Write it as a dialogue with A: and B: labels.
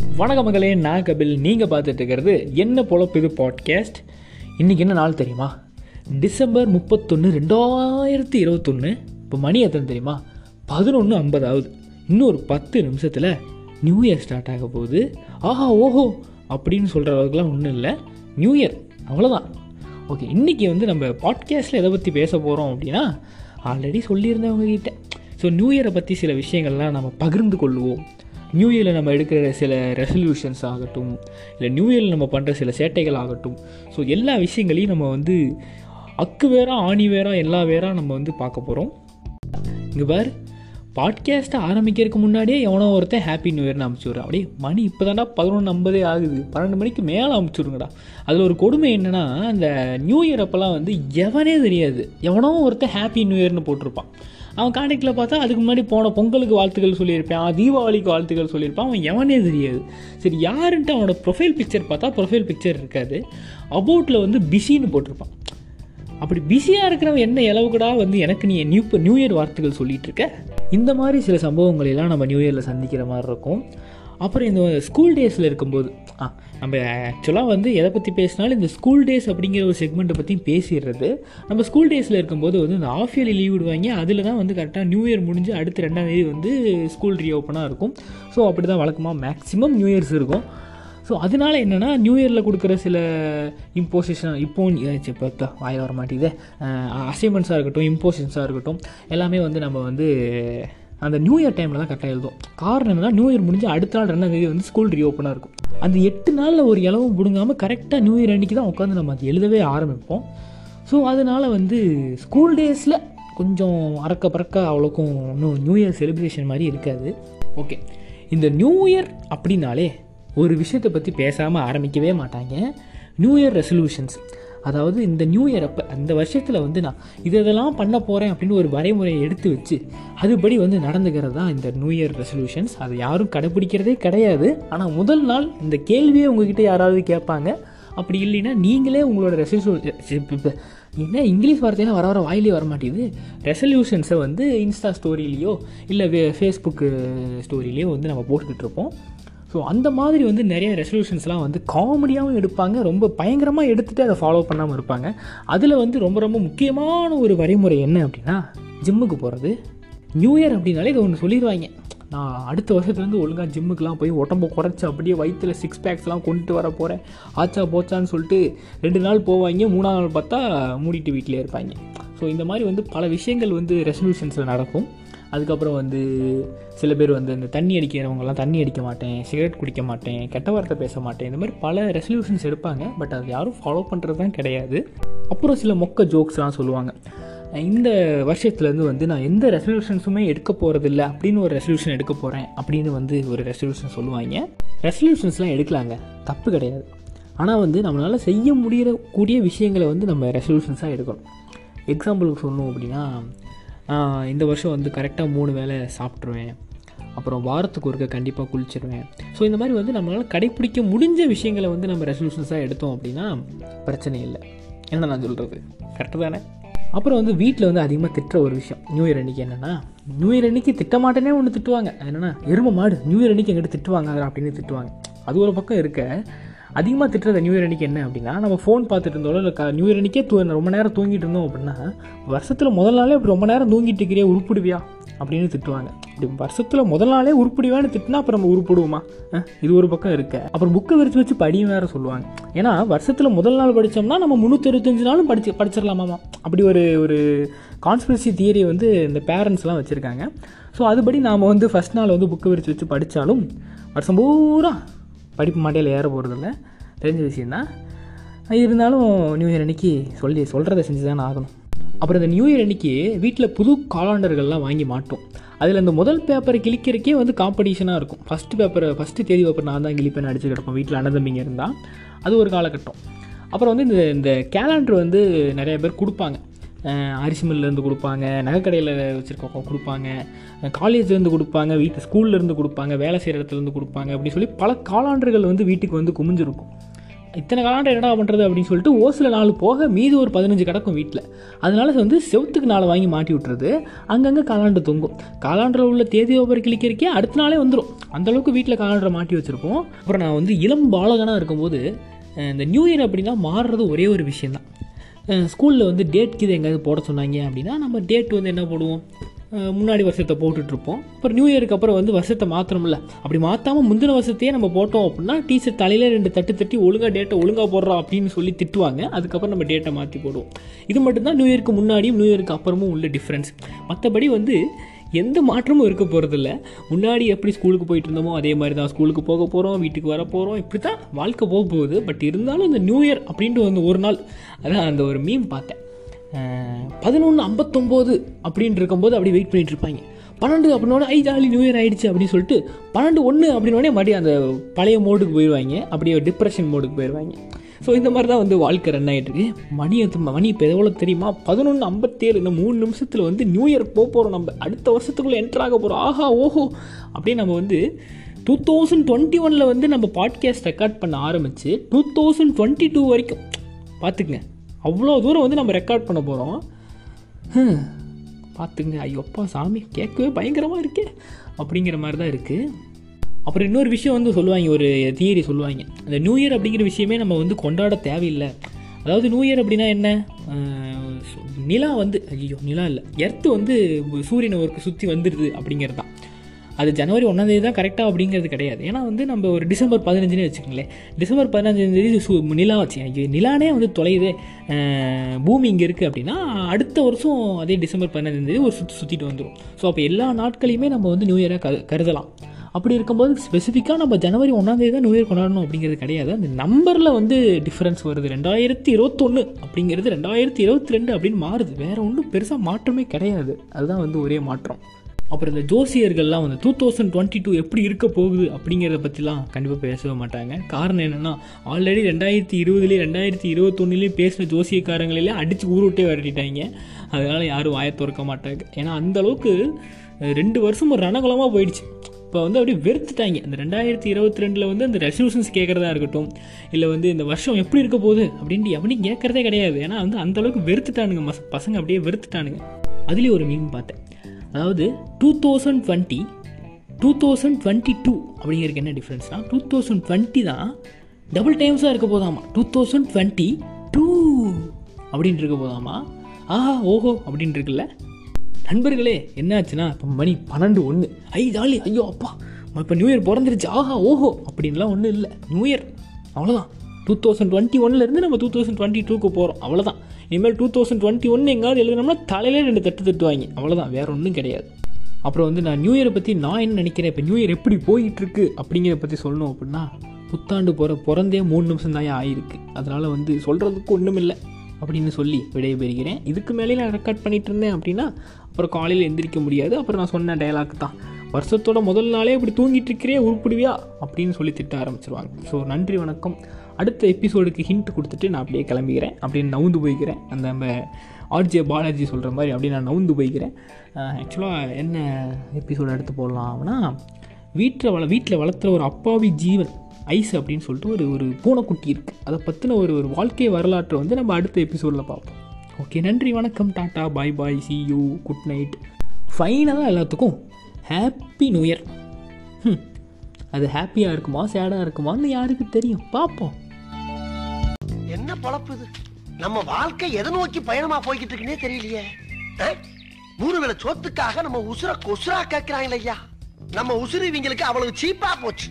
A: வணக்க மகளே நான் கபில். நீங்கள் பார்த்துட்டு இருக்கிறது என்ன பொழப்பு இது பாட்காஸ்ட் இன்றைக்கி என்ன நாள் தெரியுமா? டிசம்பர் முப்பத்தொன்று ரெண்டாயிரத்தி இருபத்தொன்று இப்போ மணி எத்தனை தெரியுமா? பதினொன்று ஐம்பதாவது. இன்னும் ஒரு பத்து நிமிஷத்தில் நியூ இயர் ஸ்டார்ட் ஆக போகுது. ஆஹா ஓஹோ அப்படின்னு சொல்கிற அளவுக்குலாம் ஒன்றும் இல்லை. நியூ இயர் அவ்வளோதான் ஓகே இன்றைக்கி வந்து நம்ம பாட்காஸ்ட்டில் எதை பற்றி பேச போகிறோம் அப்படின்னா ஆல்ரெடி சொல்லியிருந்தவங்க கிட்டே. ஸோ நியூ இயரை பற்றி சில விஷயங்கள்லாம் நம்ம பகிர்ந்து கொள்வோம். நியூ இயரில் நம்ம எடுக்கிற சில ரெசல்யூஷன்ஸ் ஆகட்டும் இல்லை நியூ இயரில் நம்ம பண்ணுற சில சேட்டைகள் ஆகட்டும். ஸோ எல்லா விஷயங்களையும் நம்ம வந்து அக்கு வேறா ஆணி வேறா எல்லா வேறா நம்ம வந்து பார்க்க போகிறோம் இங்கே பார் பாட்காஸ்ட்டை ஆரம்பிக்கிறதுக்கு முன்னாடியே எவனோ ஒருத்தன் ஹாப்பி நியூ இயர்னு அமுச்சுடுறான் அப்படியே மணி இப்போ தாண்டா பதினொன்று ஐம்பதே ஆகுது. பன்னெண்டு மணிக்கு மேலே அமுச்சுடுங்கடா அதில் ஒரு கொடுமை என்னென்னா அந்த நியூ இயர் அப்போல்லாம் வந்து எவனே தெரியாது. எவனோ ஒருத்தன் ஹாப்பி நியூ இயர்னு போட்டிருப்பான். அவன் காண்டாக்டில் பார்த்தா அதுக்கு முன்னாடி போன பொங்கலுக்கு வாழ்த்துக்கள் சொல்லியிருப்பான். தீபாவளிக்கு வாழ்த்துக்கள் சொல்லியிருப்பான். அவன் எவனே தெரியாது. சரி யாருன்ட்டு அவனோட ப்ரொஃபைல் பிக்சர் பார்த்தா ப்ரொஃபைல் பிக்சர் இருக்காது. அபவுட்டில் வந்து பிஸின்னு போட்டிருப்பான். அப்படி பிஸியாக இருக்கிறவன் என்ன அளவுக்குடா வந்து எனக்கு நீ நியூ நியூ இயர் வார்த்தைகள் சொல்லிகிட்டு இருக்க? இந்த மாதிரி சில சம்பவங்களெல்லாம் நம்ம நியூ இயரில் சந்திக்கிற மாதிரி இருக்கும். அப்புறம் இந்த ஸ்கூல் டேஸில் இருக்கும்போது ஆ நம்ம ஆக்சுவலாக வந்து எதை பற்றி பேசினாலும் இந்த ஸ்கூல் டேஸ் அப்படிங்கிற ஒரு செக்மெண்ட்டை பற்றி பேசிடுறது. நம்ம ஸ்கூல் டேஸில் இருக்கும்போது வந்து இந்த ஆஃப் இயர்லி லீவ் விடுவாங்க. அதில் தான் வந்து கரெக்டாக நியூ இயர் முடிஞ்சு அடுத்த ரெண்டாம் தேதி வந்து ஸ்கூல் ரீஓப்பனாக இருக்கும். ஸோ அப்படி தான் வழக்கமாக மேக்ஸிமம் நியூ இயர்ஸ் இருக்கும். ஸோ அதனால என்னென்னா நியூ இயரில் கொடுக்குற சில இம்போசிஷன் இப்போ இப்போ வாயில் வர மாட்டேங்குது அசைன்மெண்ட்ஸாக இருக்கட்டும் இம்போசிஷன்ஸாக இருக்கட்டும் எல்லாமே வந்து நம்ம வந்து அந்த நியூ இயர் டைமில் தான் கரெக்டாக எழுதும் காரணம் என்னன்னா நியூ இயர் முடிஞ்சு அடுத்த நாள் ரெண்டாம் தேதி வந்து ஸ்கூல் ரீஓப்பனாக இருக்கும். அந்த எட்டு நாளில் ஒரு இளவும் பிடுங்காமல் கரெக்டாக நியூ இயர் அன்றைக்கி தான் உட்காந்து நம்ம அது எழுதவே ஆரம்பிப்போம். ஸோ அதனால் வந்து ஸ்கூல் டேஸில் கொஞ்சம் அறக்க பறக்க அவ்வளோக்கும் இன்னும் நியூ இயர் செலிப்ரேஷன் மாதிரி இருக்காது. ஓகே இந்த நியூ இயர் அப்படின்னாலே ஒரு விஷயத்தை பற்றி பேசாமல் ஆரம்பிக்கவே மாட்டாங்க. நியூ இயர் ரெசல்யூஷன்ஸ் அதாவது இந்த நியூ இயர் அப்போ அந்த வருஷத்தில் வந்து நான் இது இதெல்லாம் பண்ண போகிறேன் அப்படின்னு ஒரு வரைமுறையை எடுத்து வச்சு அதுபடி வந்து நடந்துக்கிறது தான் இந்த நியூ இயர் ரெசல்யூஷன்ஸ் அதை யாரும் கடைப்பிடிக்கிறதே கிடையாது. ஆனால் முதல் நாள் இந்த கேள்வியே உங்ககிட்ட யாராவது கேட்பாங்க. அப்படி இல்லைன்னா நீங்களே உங்களோட ரெசல்யூஷன் என்ன இங்கிலீஷ் வார்த்தையெல்லாம் வர வர வாயிலே வர மாட்டேங்குது ரெசல்யூஷன்ஸை வந்து இன்ஸ்டா ஸ்டோரியிலையோ இல்லை ஃபேஸ்புக்கு ஸ்டோரியிலையோ வந்து நம்ம போட்டுக்கிட்டு இருப்போம். ஸோ அந்த மாதிரி வந்து நிறைய ரெசல்யூஷன்ஸ்லாம் வந்து காமெடியாகவும் எடுப்பாங்க. ரொம்ப பயங்கரமாக எடுத்துகிட்டு அதை ஃபாலோ பண்ணாமல் இருப்பாங்க. அதில் வந்து ரொம்ப ரொம்ப முக்கியமான ஒரு வரைமுறை என்ன அப்படின்னா ஜிம்முக்கு போகிறது நியூ இயர் அப்படின்னாலே இதை ஒன்று சொல்லிடுவாங்க. நான் அடுத்த வருஷத்துலேருந்து ஒழுங்காக ஜிம்முக்கெலாம் போய் உடம்பு குறைச்சி அப்படியே வயிற்றில் சிக்ஸ் பேக்ஸ்லாம் கொண்டுட்டு வர போகிறேன் ஆச்சா போச்சான்னு சொல்லிட்டு ரெண்டு நாள் போவாங்க. மூணாவது நாள் பார்த்தா மூடிட்டு வீட்டிலே இருப்பாங்க. ஸோ இந்த மாதிரி வந்து பல விஷயங்கள் வந்து ரெசல்யூஷன்ஸில் நடக்கும். அதுக்கப்புறம் வந்து சில பேர் வந்து இந்த தண்ணி அடிக்கிறவங்கலாம் தண்ணி அடிக்க மாட்டேன் சிகரெட் குடிக்க மாட்டேன் கெட்ட வார்த்தை பேச மாட்டேன் இந்த மாதிரி பல ரெசல்யூஷன்ஸ் எடுப்பாங்க பட் அது யாரும் ஃபாலோ பண்ணுறது தான் கிடையாது. அப்புறம் சில மொக்க ஜோக்ஸ்லாம் சொல்லுவாங்க. இந்த வருஷத்துலேருந்து வந்து நான் எந்த ரெசல்யூஷன்ஸுமே எடுக்க போகிறதில்ல அப்படின்னு ஒரு ரெசல்யூஷன் எடுக்க போகிறேன் அப்படின்னு வந்து ஒரு ரெசல்யூஷன் சொல்லுவாங்க. ரெசல்யூஷன்ஸ்லாம் எடுக்கலாங்க தப்பு கிடையாது. ஆனால் வந்து நம்மளால் செய்ய முடியக்கூடிய விஷயங்களை வந்து நம்ம ரெசல்யூஷன்ஸாக எடுக்கணும். எக்ஸாம்பிளுக்கு சொல்லணும் அப்படின்னா இந்த வருஷம் வந்து கரெக்டாக மூணு வேளை சாப்பிட்ருவேன் அப்புறம் வாரத்துக்கு ஒருக்க கண்டிப்பாக குளிச்சிடுவேன் ஸோ இந்த மாதிரி வந்து நம்மளால் கடைப்பிடிக்க முடிஞ்ச விஷயங்களை வந்து நம்ம ரெசல்யூஷன்ஸாக எடுத்தோம் அப்படின்னா பிரச்சனை இல்லை. என்ன நான் சொல்கிறது கரெக்டு தானே? அப்புறம் வந்து வீட்டில் வந்து அதிகமாக திட்டுற ஒரு விஷயம். நியூ இயர் அன்றைக்கி என்னென்னா நியூ இயர் அன்றைக்கி திட்டமாட்டேனே ஒன்று திட்டுவாங்க. என்னென்னா எரும மாடு நியூ இயர் அன்றைக்கி எங்கிட்ட திட்டுவாங்க அப்படின்னு திட்டுவாங்க. அது ஒரு பக்கம் இருக்க அதிகமாக திட்டுறது நியூ இயர் அன்றைக்கி என்ன அப்படின்னா நம்ம ஃபோன் பார்த்துட்டு இருந்தாலும் இல்லை நியூ இயர் அன்றைக்கே தூ ரொம்ப நேரம் தூங்கிட்டு இருந்தோம் அப்படின்னா வருஷத்தில் முதல் நாளே இப்படி ரொம்ப நேரம் தூங்கிட்டு இருக்கிறே உருப்பிடுவியா அப்படின்னு திட்டுவாங்க. இப்படி வருஷத்தில் முதல் நாளே உருப்பிடுவான்னு திட்டினா அப்புறம் நம்ம உருப்பிடுவோமா? இது ஒரு பக்கம் இருக்க. அப்புறம் புக்கை விரிச்சு வச்சு படியும் வேறு சொல்லுவாங்க. ஏன்னா வருஷத்தில் முதல் நாள் படித்தோம்னா நம்ம முந்நூற்றி நாளும் படிச்சு படிச்சிடலாமாமா? அப்படி ஒரு ஒரு கான்ஸ்பிரசி தியரி வந்து இந்த பேரண்ட்ஸ்லாம் வச்சுருக்காங்க. ஸோ அதுபடி நாம் வந்து ஃபஸ்ட் நாள் வந்து புக்கை விரிச்சு வச்சு படித்தாலும் வருஷம் பூரா படிப்பு மாட்டையில் ஏற போகிறதில்ல தெரிஞ்ச விஷயந்தான் இருந்தாலும் நியூ இயர் அன்னைக்கு சொல்லி சொல்கிறத செஞ்சு தான் ஆகணும். அப்புறம் இந்த நியூ இயர் அன்னைக்கு வீட்டில் புது காலாண்டர்கள்லாம் வாங்கி மாட்டோம். அதில் இந்த முதல் பேப்பரை கிழிக்கிறக்கே வந்து காம்படிஷனாக இருக்கும். ஃபஸ்ட்டு பேப்பரை ஃபஸ்ட்டு தேதி பேப்பர் நான் தான் கிழிப்பேன் அடிச்சு கிடப்போம். வீட்டில் அண்ணதம்பிங்க இருந்தால் அது ஒரு காலகட்டம். அப்புறம் வந்து இந்த இந்த கேலண்டர் வந்து நிறைய பேர் கொடுப்பாங்க. அரிசி மில்லேருந்து கொடுப்பாங்க நகைக்கடையில் வச்சுருக்க கொடுப்பாங்க காலேஜ்லேருந்து கொடுப்பாங்க வீட்டு ஸ்கூல்லேருந்து கொடுப்பாங்க வேலை செய்கிற இடத்துலேருந்து கொடுப்பாங்க அப்படின்னு சொல்லி பல காலாண்டர்கள் வந்து வீட்டுக்கு வந்து குமிஞ்சிருக்கும். இத்தனை காலாண்டர் என்னடா பண்ணுறது அப்படின்னு சொல்லிட்டு ஓசில் நாள் போக மீதி ஒரு பதினஞ்சு கிடக்கும் வீட்டில் அதனால வந்து செவத்துக்கு நாளை வாங்கி மாட்டி விட்டுறது அங்கங்கே காலாண்டு தொங்கும். காலாண்டரில் உள்ள தேதி ஒவ்வொரு கிளிக்கிறக்கே அடுத்த நாளே வந்துடும் அந்தளவுக்கு வீட்டில் காலாண்டரை மாட்டி வச்சுருப்போம். அப்புறம் நான் வந்து இளம் பாலகனாக இருக்கும்போது இந்த நியூ இயர் அப்படின்னா மாறுறது ஒரே ஒரு விஷயந்தான் ஸ்கூலில் வந்து டேட் கீது எங்கேயாவது போட சொன்னாங்க அப்படின்னா நம்ம டேட் வந்து என்ன போடுவோம்? முன்னாடி வருஷத்தை போட்டுட்ருப்போம் அப்புறம் நியூ இயருக்கு அப்புறம் வந்து வருஷத்தை மாற்றணும்ல அப்படி மாற்றாமல் முந்தின வருஷத்தையே நம்ம போட்டோம் அப்படின்னா டீச்சர் தலையில் ரெண்டு தட்டு தட்டி ஒழுங்காக டேட்டை ஒழுங்காக போடுறோம் அப்படின்னு சொல்லி திட்டுவாங்க. அதுக்கப்புறம் நம்ம டேட்டை மாற்றி போடுவோம். இது மட்டும்தான் நியூ இயருக்கு முன்னாடியும் நியூ இயருக்கு அப்புறமும் உள்ள டிஃப்ரென்ஸ் மற்றபடி வந்து எந்த மாற்றமும் இருக்க போகிறதில்ல முன்னாடி எப்படி ஸ்கூலுக்கு போயிட்டு இருந்தோமோ அதே மாதிரி தான் ஸ்கூலுக்கு போக போகிறோம் வீட்டுக்கு வர போகிறோம் இப்படி தான் வாழ்க்கை போக போகுது. பட் இருந்தாலும் இந்த நியூ இயர் அப்படின்ட்டு வந்து ஒரு நாள் அதான் அந்த ஒரு மீம் பார்த்தேன். பதினொன்று ஐம்பத்தொம்போது அப்படின்ட்டு இருக்கும்போது அப்படி வெயிட் பண்ணிகிட்ருப்பாங்க இருப்பாங்க. பன்னெண்டு அப்படின்னோட ஐ ஜாலி நியூ இயர் ஆகிடுச்சு அப்படின்னு சொல்லிட்டு பன்னெண்டு ஒன்று அப்படின்னோடனே மறுபடியும் அந்த பழைய மோடுக்கு போயிடுவாங்க. அப்படியே டிப்ரெஷன் மோடுக்கு போயிடுவாங்க. ஸோ இந்த மாதிரி தான் வந்து வாழ்க்கை ரன் ஆகிட்டு இருக்கு. மணி மணி இப்போ எவ்வளோ தெரியுமா? பதினொன்று ஐம்பத்தேழு இந்த மூணு நிமிஷத்தில் வந்து நியூ இயர் போக போகிறோம் நம்ம. அடுத்த வருஷத்துக்குள்ளே என்ட்ராக ஆக போகிறோம் ஆஹா ஓஹோ. அப்படின்னு நம்ம வந்து டூ தௌசண்ட் டுவெண்ட்டி ஒனில் வந்து நம்ம பாட்காஸ்ட் ரெக்கார்ட் பண்ண ஆரம்பித்து டூ தௌசண்ட் டுவெண்ட்டி டூ வரைக்கும் பார்த்துக்குங்க அவ்வளோ தூரம் வந்து நம்ம ரெக்கார்ட் பண்ண போகிறோம் பார்த்துங்க ஐயோப்பா சாமி கேட்கவே பயங்கரமாக இருக்கே. அப்படிங்கிற மாதிரி தான் இருக்குது அப்புறம் இன்னொரு விஷயம் வந்து சொல்லுவாங்க ஒரு தியரி சொல்லுவாங்க. அந்த நியூ இயர் அப்படிங்கிற விஷயமே நம்ம வந்து கொண்டாட தேவையில்லை. அதாவது நியூ இயர் அப்படின்னா என்ன? நிலா வந்து ஐயோ நிலா இல்லை. எர்த்து வந்து சூரியனை ஒரு சுற்றி வந்துடுது அப்படிங்கிறது தான். அது ஜனவரி ஒன்றாந்தேதி தான் கரெக்டாக அப்படிங்கிறது கிடையாது. ஏன்னா வந்து நம்ம ஒரு டிசம்பர் பதினஞ்சுனே வச்சுக்கோங்களேன். டிசம்பர் பதினஞ்சாந்தேதி சு நிலா வச்சு ஐயோ நிலானே வந்து தொலையுது. பூமி இங்கே இருக்குது அப்படின்னா அடுத்த வருஷம் அதே டிசம்பர் பதினஞ்சாந்தேதி ஒரு சுற்றி சுற்றிட்டு வந்துடும் ஸோ அப்போ எல்லா நாட்களையுமே நம்ம வந்து நியூ இயராக கருதலாம். அப்படி இருக்கும்போது ஸ்பெசிஃபிக்காக நம்ம ஜனவரி ஒன்றாந்தேதி தான் நியூ இயர் கொண்டாடணும் அப்படிங்கிறது கிடையாது. அந்த நம்பரில் வந்து டிஃப்ரென்ஸ் வருது. ரெண்டாயிரத்தி இருபத்தொன்று அப்படிங்கிறது ரெண்டாயிரத்தி இருபத்தி ரெண்டு அப்படின்னு மாறுது. வேறு ஒன்றும் பெருசாக மாற்றமே கிடையாது. அதுதான் வந்து ஒரே மாற்றம். அப்புறம் இந்த ஜோசியர்கள்லாம் வந்து டூ தௌசண்ட் டுவெண்ட்டி டூ எப்படி இருக்க போகுது அப்படிங்கிறத பற்றிலாம் கண்டிப்பாக பேசவே மாட்டாங்க. காரணம் என்னென்னா ஆல்ரெடி ரெண்டாயிரத்தி இருபதுலேயே ரெண்டாயிரத்தி இருபத்தொன்னுலேயும் பேசின ஜோசியக்காரங்களே அடித்து ஊருவிட்டே விரட்டிட்டாங்க. அதனால் யாரும் வாயை திறக்க மாட்டாங்க. ஏன்னா அந்தளவுக்கு ரெண்டு வருஷம் ஒரு ரணகுலமாக போயிடுச்சு. இப்போ வந்து அப்படியே வெறுத்துட்டாங்க. இந்த ரெண்டாயிரத்தி இருபத்தி ரெண்டில் வந்து அந்த ரெசல்யூஷன்ஸ் கேட்குறதா இருக்கட்டும் இல்லை வந்து இந்த வருஷம் எப்படி இருக்க போகுது அப்படின்ட்டு எவனையும் கேட்குறதே கிடையாது. ஏன்னா வந்து அந்த அளவுக்கு வெறுத்துட்டானுங்க மச பசங்க அப்படியே வெறுத்துட்டானுங்க. அதுலேயும் ஒரு மீன் பார்த்தேன். அதாவது two thousand twenty two thousand twenty two அப்படிங்கிறதுக்கு என்ன டிஃப்ரென்ஸ்னால் டூ தௌசண்ட் டுவெண்ட்டி தான் டபுள் டைம்ஸாக இருக்க போதாமா. டூ தௌசண்ட் டுவெண்ட்டி டூ அப்படின்ட்டு இருக்க போதாமா. ஆஹா ஓஹோ அப்படின்ட்டு இருக்குல்ல. நண்பர்களே என்னாச்சுன்னா இப்போ மணி பன்னெண்டு ஒன்று ஐ ஜாலி ஐயோ அப்பா இப்போ நியூ இயர் பிறந்துருச்சு. ஆஹா ஓஹோ அப்படின்லாம் ஒன்றும் இல்லை. நியூ இயர் அவ்வளோதான் டூ தௌசண்ட் டுவெண்ட்டி ஒன்லேருந்து நம்ம டூ தௌசண்ட் டுவெண்ட்டி டூக்கு போகிறோம் அவ்வளோதான் இனிமேல் டூ தௌசண்ட் டுவெண்ட்டி ஒன்று எங்காவது எழுதினோம்னா தலையிலே ரெண்டு தட்டு தட்டுவாங்க. அவ்வளோதான் வேறு ஒன்றும் கிடையாது. அப்புறம் வந்து நான் நியூ இயரை பற்றி நான் என்ன நினைக்கிறேன்? இப்போ நியூ இயர் எப்படி போயிட்டுருக்கு அப்படிங்கிறத பற்றி சொல்லணும் அப்படின்னா புத்தாண்டு போகிற பிறந்தே மூணு நிமிஷம் தான் ஆகிருக்கு அதனால் வந்து சொல்கிறதுக்கு ஒன்றும் இல்லை அப்படின்னு சொல்லி விடைபெறுகிறேன். இதுக்கு மேலே நான் ரெக்கார்ட் பண்ணிகிட்டு இருந்தேன் அப்படின்னா அப்புறம் காலையில் எந்திரிக்க முடியாது. அப்புறம் நான் சொன்ன டயலாக் தான். வருஷத்தோட முதல் நாளே இப்படி தூங்கிட்டு இருக்கிறே உருப்பிடுவியா அப்படின்னு சொல்லி திட்ட ஆரம்பிச்சிருவாங்க. ஸோ நன்றி வணக்கம். அடுத்த எபிசோடுக்கு ஹிண்ட் கொடுத்துட்டு நான் அப்படியே கிளம்பிக்கிறேன். அப்படின்னு நவுந்து போய்க்கிறேன். அந்த நம்ம ஆர்ஜே பாலாஜி சொல்கிற மாதிரி அப்படியே நான் நவுந்து போய்க்கிறேன். ஆக்சுவலாக என்ன எபிசோடு எடுத்து போடலாம்னா வீட்டில் வள வீட்டில் வளர்த்துற ஒரு அப்பாவி ஜீவன் ஐஸ் அப்படின்னு சொல்லிட்டு ஒரு ஒரு பூனைக்குட்டி இருக்குது அதை பற்றின ஒரு ஒரு வாழ்க்கை வரலாற்றை வந்து நம்ம அடுத்த எபிசோடில் பார்ப்போம். ஓகே நன்றி வணக்கம் tata bye bye see you good night ஃபைனலாக எல்லாத்துக்கும் ஹாப்பி நியூ இயர் ம் அது ஹாப்பியாக இருக்குமா சேடாக இருக்குமான்னு யாருக்கு தெரியும்? பார்ப்போம்
B: என்ன பழப்பு இது? நம்ம வாழ்க்கை எதை நோக்கி பயணமா போய்கிட்டு இருக்குன்னே தெரியலையே. மூணு வேலை சோத்துக்காக நம்ம உசுர கொசுரா கேட்கிறாங்களே ஐயா. நம்ம உசுறு இவங்களுக்கு அவ்வளவு சீப்பா போச்சு.